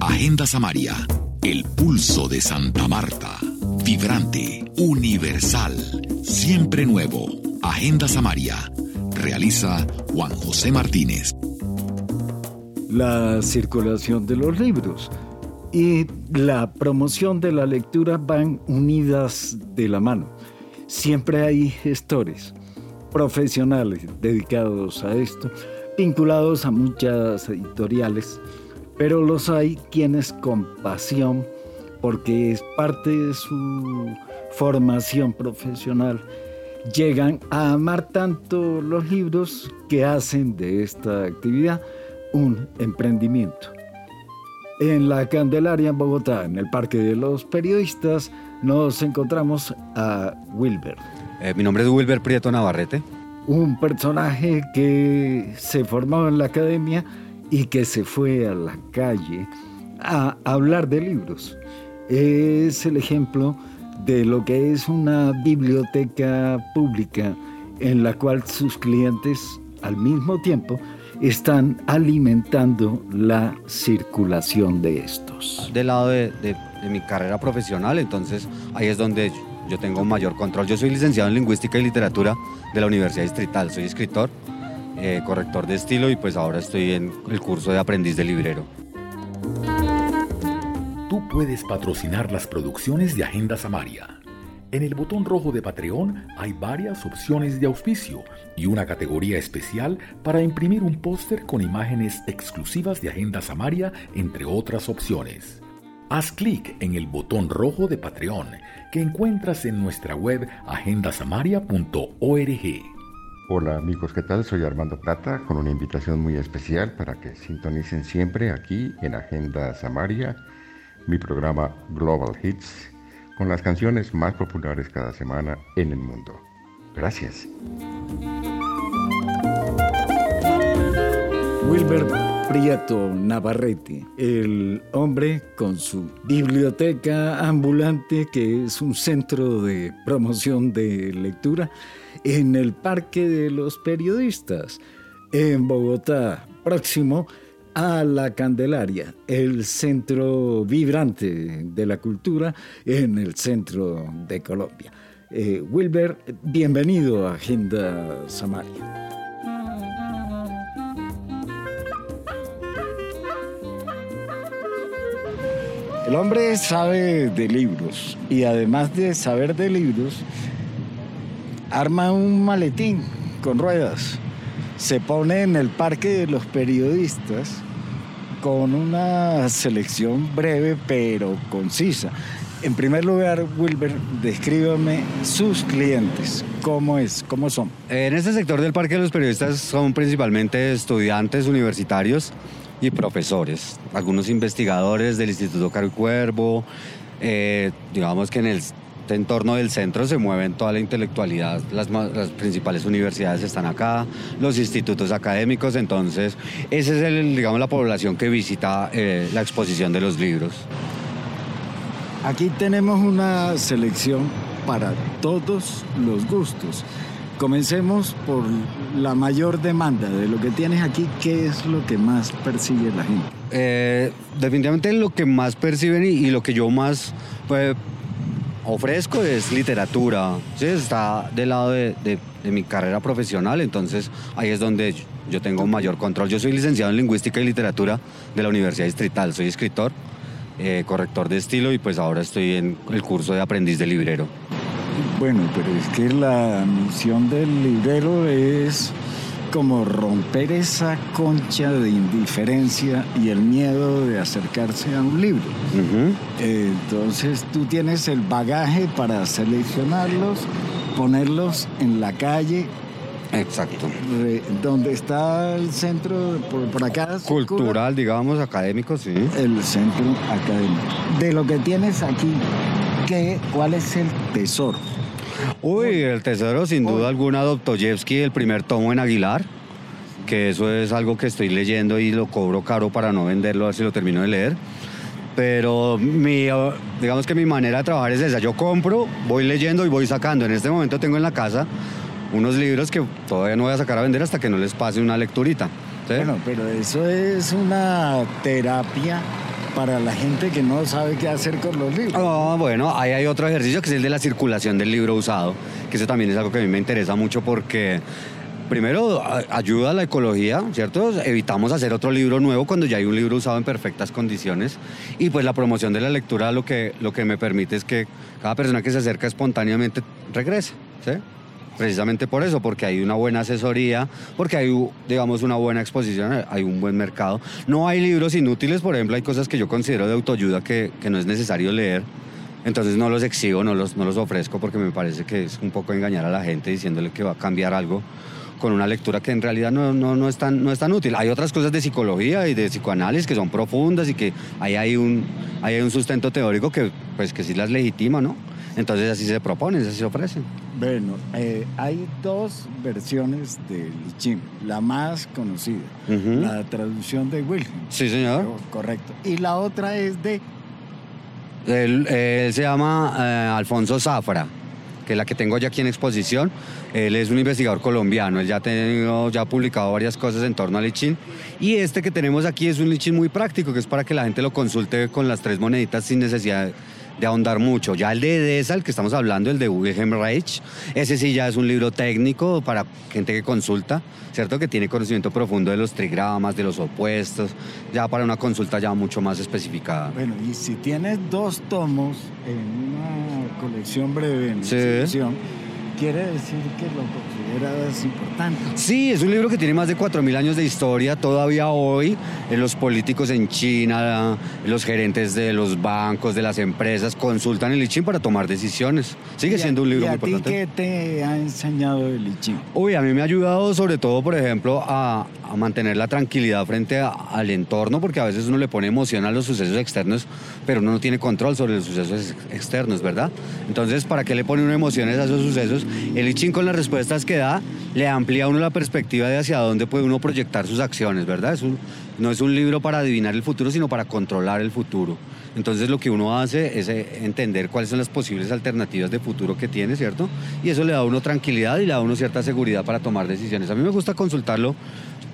Agenda Samaria, el pulso de Santa Marta. Vibrante, universal, siempre nuevo. Agenda Samaria. Realiza Juan José Martínez. La circulación de los libros y la promoción de la lectura van unidas de la mano. Siempre hay gestores profesionales dedicados a esto, vinculados a muchas editoriales pero los hay quienes con pasión, porque es parte de su formación profesional, llegan a amar tanto los libros que hacen de esta actividad un emprendimiento. En la Candelaria, en Bogotá, en el Parque de los Periodistas, nos encontramos a Wilber. Eh, mi nombre es Wilber Prieto Navarrete. Un personaje que se formó en la academia y que se fue a la calle a hablar de libros. Es el ejemplo de lo que es una biblioteca pública en la cual sus clientes al mismo tiempo están alimentando la circulación de estos. Del lado de, mi carrera profesional, entonces ahí es donde yo tengo mayor control. Yo soy licenciado en Lingüística y Literatura de la Universidad Distrital, soy escritor eh, corrector de estilo y pues ahora estoy en el curso de aprendiz de librero. Tú puedes patrocinar las producciones de Agenda Samaria. En el botón rojo de Patreon hay varias opciones de auspicio y una categoría especial para imprimir un póster con imágenes exclusivas de Agenda Samaria, entre otras opciones. Haz clic en el botón rojo de Patreon que encuentras en nuestra web agendasamaria.org. Hola amigos, ¿qué tal? Soy Armando Plata con una invitación muy especial para que sintonicen siempre aquí en Agenda Samaria, mi programa Global Hits, con las canciones más populares cada semana en el mundo. Gracias. Wilber Prieto Navarrete, el hombre con su biblioteca ambulante que es un centro de promoción de lectura en el Parque de los Periodistas, en Bogotá, próximo a la Candelaria, el centro vibrante de la cultura en el centro de Colombia. Eh, Wilber, bienvenido a Agenda Samaria. El hombre sabe de libros y además de saber de libros, arma un maletín con ruedas, se pone en el parque de los periodistas con una selección breve pero concisa. En primer lugar, Wilber, descríbame sus clientes. ¿Cómo es? ¿Cómo son? En este sector del Parque de los Periodistas son principalmente estudiantes universitarios y profesores, algunos investigadores del Instituto Caro Cuervo, eh, digamos que en el entorno del centro se mueven toda la intelectualidad, las, principales universidades están acá, los institutos académicos, entonces esa es el, digamos, la población que visita eh, la exposición de los libros. Aquí tenemos una selección para todos los gustos. Comencemos por la mayor demanda de lo que tienes aquí. ¿Qué es lo que más percibe la gente? Eh, definitivamente lo que más perciben y, lo que yo más pues, ofrezco es literatura, ¿sí? está del lado de, mi carrera profesional, entonces ahí es donde yo tengo mayor control. Yo soy licenciado en Lingüística y Literatura de la Universidad Distrital, soy escritor, eh, corrector de estilo y pues ahora estoy en el curso de aprendiz de librero. Bueno, pero es que la misión del librero es como romper esa concha de indiferencia y el miedo de acercarse a un libro. Entonces tú tienes el bagaje para seleccionarlos, ponerlos en la calle. Exacto. donde está el centro, por, acá. Cultural, digamos, académico, sí. El centro académico. De lo que tienes aquí, ¿qué, ¿cuál es el tesoro? Uy, el tesoro sin duda alguna, Dostoyevsky, el primer tomo en Aguilar, que eso es algo que estoy leyendo y lo cobro caro para no venderlo, a ver si lo termino de leer. Pero mi, digamos que mi manera de trabajar es esa, yo compro, voy leyendo y voy sacando. En este momento tengo en la casa unos libros que todavía no voy a sacar a vender hasta que no les pase una lecturita. Bueno, pero eso es una terapia para la gente que no sabe qué hacer con los libros. Ah, bueno, ahí hay otro ejercicio que es el de la circulación del libro usado, que eso también es algo que a mí me interesa mucho porque primero ayuda a la ecología, ¿cierto? Evitamos hacer otro libro nuevo cuando ya hay un libro usado en perfectas condiciones. Y pues la promoción de la lectura lo que, lo que me permite es que cada persona que se acerca espontáneamente regrese, ¿sí? Precisamente por eso, porque hay una buena asesoría, porque hay, digamos, una buena exposición, hay un buen mercado. No hay libros inútiles, por ejemplo, hay cosas que yo considero de autoayuda que, que no es necesario leer. Entonces no los exhibo, no los, no los ofrezco porque me parece que es un poco engañar a la gente diciéndole que va a cambiar algo con una lectura que en realidad no, no, no, es tan, no es tan útil. Hay otras cosas de psicología y de psicoanálisis que son profundas y que ahí hay un, hay un sustento teórico que, pues, que sí las legitima, ¿no? Entonces así se proponen, así se ofrecen. Bueno, eh, hay dos versiones del Lichim. La más conocida, la traducción de Wilhelm. Sí, señor. Correcto. Y la otra es de... Él, se llama eh, Alfonso Zafra que es la que tengo ya aquí en exposición. Él es un investigador colombiano, él ya, ha tenido, ya ha publicado varias cosas en torno al lichín. Y este que tenemos aquí es un lichín muy práctico, que es para que la gente lo consulte con las tres moneditas sin necesidad de ahondar mucho. Ya el de Edesa, el que estamos hablando, el de Wilhelm Reich, ese sí ya es un libro técnico para gente que consulta, ¿cierto? Que tiene conocimiento profundo de los trigramas, de los opuestos, ya para una consulta ya mucho más especificada. Bueno, y si tienes dos tomos en una colección breve en sí quiere decir que lo consideras importante. Sí, es un libro que tiene más de 4.000 años de historia. Todavía hoy los políticos en China, los gerentes de los bancos, de las empresas, consultan el I para tomar decisiones. Sigue siendo un libro muy importante. ¿Qué te ha enseñado el I Uy, a mí me ha ayudado sobre todo, por ejemplo, a, a mantener la tranquilidad frente al entorno, porque a veces uno le pone emoción a los sucesos externos, pero uno no tiene control sobre los sucesos externos, ¿verdad? Entonces, ¿para qué le pone una emoción a esos sucesos? El I con las respuestas que da le amplía a uno la perspectiva de hacia dónde puede uno proyectar sus acciones, ¿verdad? Es no es un libro para adivinar el futuro, sino para controlar el futuro. Entonces lo que uno hace es eh, entender cuáles son las posibles alternativas de futuro que tiene, ¿cierto? Y eso le da a uno tranquilidad y le da a uno cierta seguridad para tomar decisiones. A mí me gusta consultarlo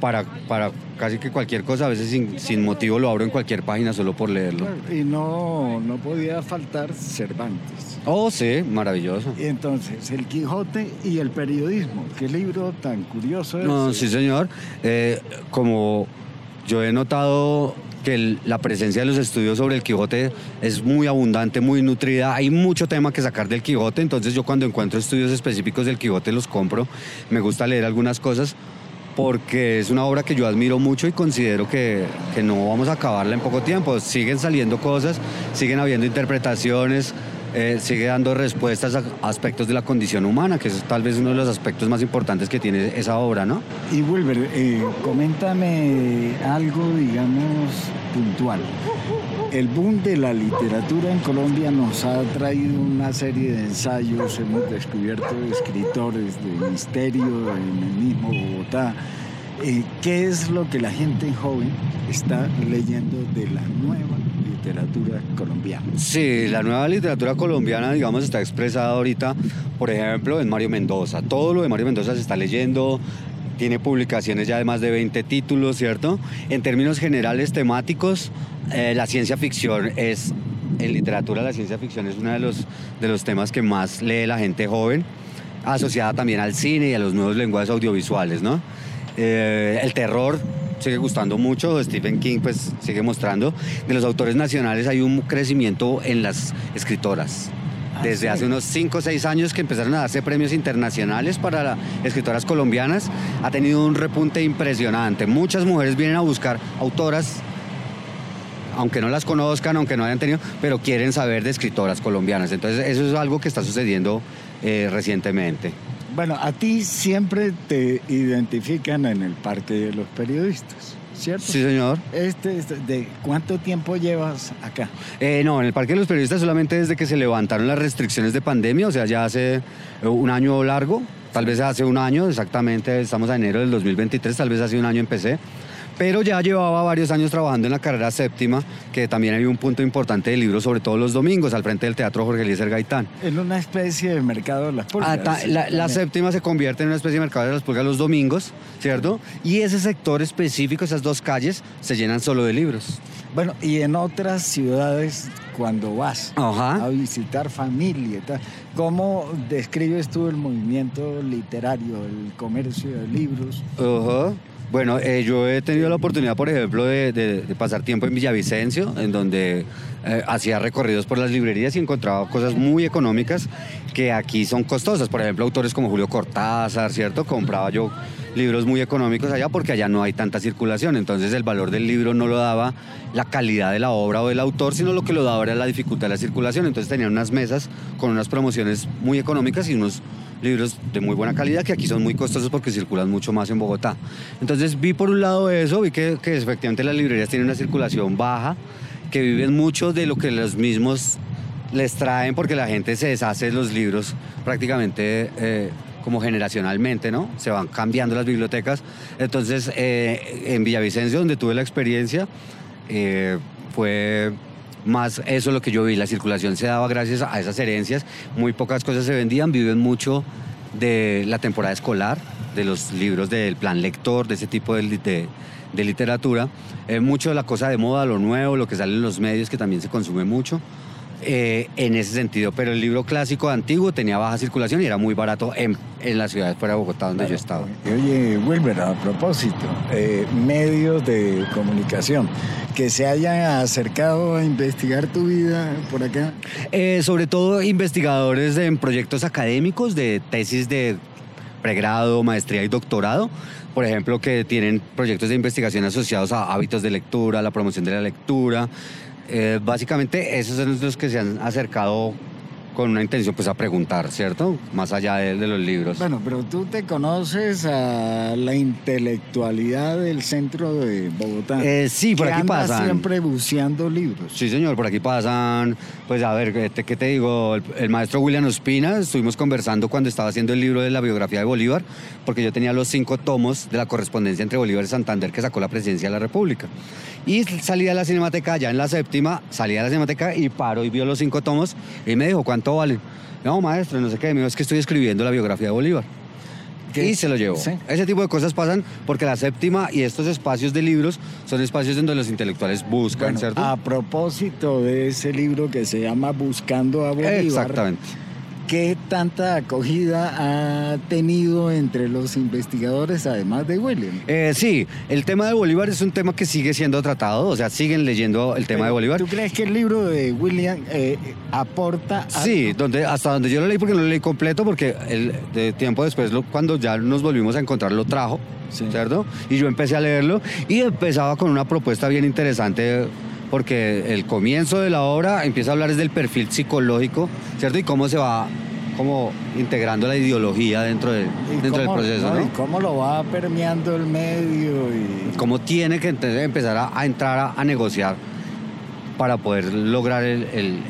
para, para casi que cualquier cosa, a veces sin, sin, motivo lo abro en cualquier página solo por leerlo. Y no, no podía faltar Cervantes. Oh, sí, maravilloso. Y entonces, El Quijote y el periodismo, qué libro tan curioso es. No, sí, señor. Eh, como yo he notado que la presencia de los estudios sobre el Quijote es muy abundante, muy nutrida. Hay mucho tema que sacar del Quijote, entonces yo cuando encuentro estudios específicos del Quijote los compro. Me gusta leer algunas cosas porque es una obra que yo admiro mucho y considero que, que, no vamos a acabarla en poco tiempo. Siguen saliendo cosas, siguen habiendo interpretaciones, eh, sigue dando respuestas a aspectos de la condición humana, que es tal vez uno de los aspectos más importantes que tiene esa obra, ¿no? Y Wilber, eh, coméntame algo, digamos, puntual. El boom de la literatura en Colombia nos ha traído una serie de ensayos, hemos descubierto escritores de misterio en el mismo Bogotá. Eh, ¿Qué es lo que la gente joven está leyendo de la nueva literatura colombiana? Sí, la nueva literatura colombiana, digamos, está expresada ahorita, por ejemplo, en Mario Mendoza. Todo lo de Mario Mendoza se está leyendo, tiene publicaciones ya de más de 20 títulos, ¿cierto? En términos generales temáticos, eh, la ciencia ficción es, en literatura la ciencia ficción es uno de los, de los temas que más lee la gente joven, asociada también al cine y a los nuevos lenguajes audiovisuales, ¿no? Eh, el terror sigue gustando mucho, Stephen King pues sigue mostrando. De los autores nacionales hay un crecimiento en las escritoras. Ah, Desde hace unos 5 o 6 años que empezaron a darse premios internacionales para escritoras colombianas, ha tenido un repunte impresionante. Muchas mujeres vienen a buscar autoras aunque no las conozcan, aunque no hayan tenido, pero quieren saber de escritoras colombianas. Entonces eso es algo que está sucediendo eh, recientemente. Bueno, a ti siempre te identifican en el Parque de los Periodistas. ¿Cierto? Sí, señor. Este, este ¿De cuánto tiempo llevas acá? Eh, no, en el Parque de los Periodistas solamente desde que se levantaron las restricciones de pandemia, o sea, ya hace un año largo, tal vez hace un año, exactamente, estamos a enero del 2023, tal vez hace un año empecé pero ya llevaba varios años trabajando en la carrera séptima, que también había un punto importante de libros, sobre todo los domingos, al frente del Teatro Jorge Eliezer Gaitán. En una especie de mercado de las pulgas. Ah, la, la, séptima se convierte en una especie de mercado de las pulgas los domingos, ¿cierto? Y ese sector específico, esas dos calles, se llenan solo de libros. Bueno, y en otras ciudades, cuando vas a visitar familia, ¿cómo describes tú el movimiento literario, el comercio de libros? Ajá. Bueno, eh, yo he tenido la oportunidad, por ejemplo, de, pasar tiempo en Villavicencio, en donde eh, hacía recorridos por las librerías y encontraba cosas muy económicas que aquí son costosas. Por ejemplo, autores como Julio Cortázar, ¿cierto? Compraba yo libros muy económicos allá porque allá no hay tanta circulación. Entonces el valor del libro no lo daba la calidad de la obra o del autor, sino lo que lo daba era la dificultad de la circulación. Entonces tenían unas mesas con unas promociones muy económicas y unos libros de muy buena calidad que aquí son muy costosos porque circulan mucho más en Bogotá. Entonces vi por un lado eso, vi que, que efectivamente las librerías tienen una circulación baja, que viven mucho de lo que los mismos les traen porque la gente se deshace de los libros prácticamente eh, como generacionalmente, ¿no? Se van cambiando las bibliotecas. Entonces, eh, en Villavicencio, donde tuve la experiencia, eh, fue más eso lo que yo vi, la circulación se daba gracias a esas herencias, muy pocas cosas se vendían, viven mucho de la temporada escolar, de los libros del plan lector, de ese tipo de, literatura, eh, mucho de la cosa de moda, lo nuevo, lo que sale en los medios, que también se consume mucho. Eh, en ese sentido. Pero el libro clásico antiguo tenía baja circulación y era muy barato en, en la ciudad fuera de Bogotá, donde yo estaba. Oye, Wilber, a propósito, eh, medios de comunicación que se hayan acercado a investigar tu vida por acá. Eh, sobre todo investigadores en proyectos académicos, de tesis de pregrado, maestría y doctorado, por ejemplo, que tienen proyectos de investigación asociados a hábitos de lectura, la promoción de la lectura, eh, básicamente esos son los que se han acercado con una intención pues a preguntar, ¿cierto? Más allá de, los libros. Bueno, pero tú te conoces a la intelectualidad del centro de Bogotá. Eh, sí, por aquí anda pasan. siempre buceando libros. Sí, señor, por aquí pasan, pues a ver, ¿qué te, qué te digo? El, maestro William Ospina, estuvimos conversando cuando estaba haciendo el libro de la biografía de Bolívar, porque yo tenía los cinco tomos de la correspondencia entre Bolívar y Santander que sacó la presidencia de la República. Y salí a la cinemateca ya en la séptima, salí a la cinemateca y paro y vio los cinco tomos y me dijo, ¿cuánto vale? No, maestro, no sé qué, me dijo, es que estoy escribiendo la biografía de Bolívar. Y se lo llevo. Ese tipo de cosas pasan porque la séptima y estos espacios de libros son espacios donde los intelectuales buscan, ¿cierto? A propósito de ese libro que se llama Buscando a Bolívar. Exactamente. ¿Qué tanta acogida ha tenido entre los investigadores, además de William? Eh, sí, el tema de Bolívar es un tema que sigue siendo tratado, o sea, siguen leyendo el tema de Bolívar. ¿Tú crees que el libro de William eh, aporta Sí, donde, hasta donde yo lo leí, porque no lo leí completo, porque el, de tiempo después, cuando ya nos volvimos a encontrar, lo trajo, ¿cierto? Y yo empecé a leerlo y empezaba con una propuesta bien interesante porque el comienzo de la obra empieza a hablar desde el perfil psicológico, ¿cierto? Y cómo se va como integrando la ideología dentro, de, dentro del proceso, ¿no? Y cómo lo va permeando el medio y... Cómo tiene que empezar a, entrar a, negociar para poder lograr el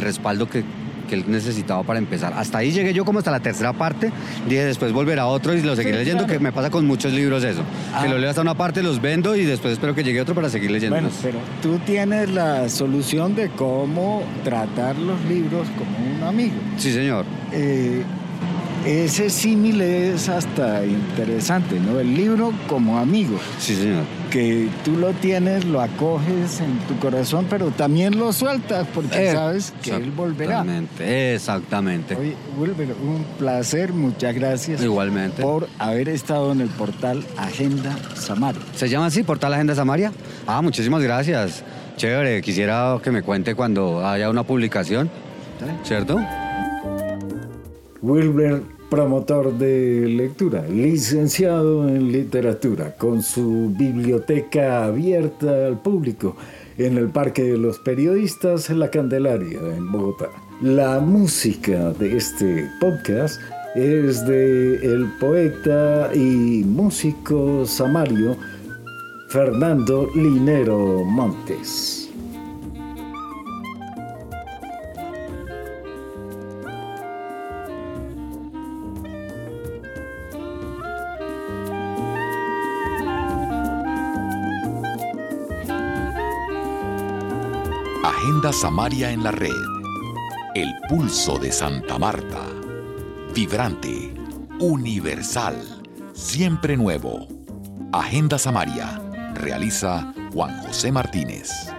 respaldo que, que él necesitaba para empezar. Hasta ahí llegué yo como hasta la tercera parte, dije después volver a otro y lo seguiré leyendo, que me pasa con muchos libros eso, que ah. lo leo hasta una parte, los vendo y después espero que llegue otro para seguir leyendo. Bueno, pero tú tienes la solución de cómo tratar los libros como un amigo. Sí, señor. Eh, ese símil es hasta interesante, ¿no? El libro como amigo. Sí, señor. Que tú lo tienes, lo acoges en tu corazón, pero también lo sueltas porque eh, sabes que él volverá. Exactamente, exactamente. Oye, Wilber, un placer, muchas gracias. Igualmente. Por haber estado en el portal Agenda Samaria. ¿Se llama así, portal Agenda Samaria? Ah, muchísimas gracias. Chévere, quisiera que me cuente cuando haya una publicación, ¿cierto? Wilber promotor de lectura, licenciado en literatura, con su biblioteca abierta al público en el Parque de los Periodistas La Candelaria, en Bogotá. La música de este podcast es de el poeta y músico samario Fernando Linero Montes. Samaria en la red. El pulso de Santa Marta. Vibrante, universal, siempre nuevo. Agenda Samaria. Realiza Juan José Martínez.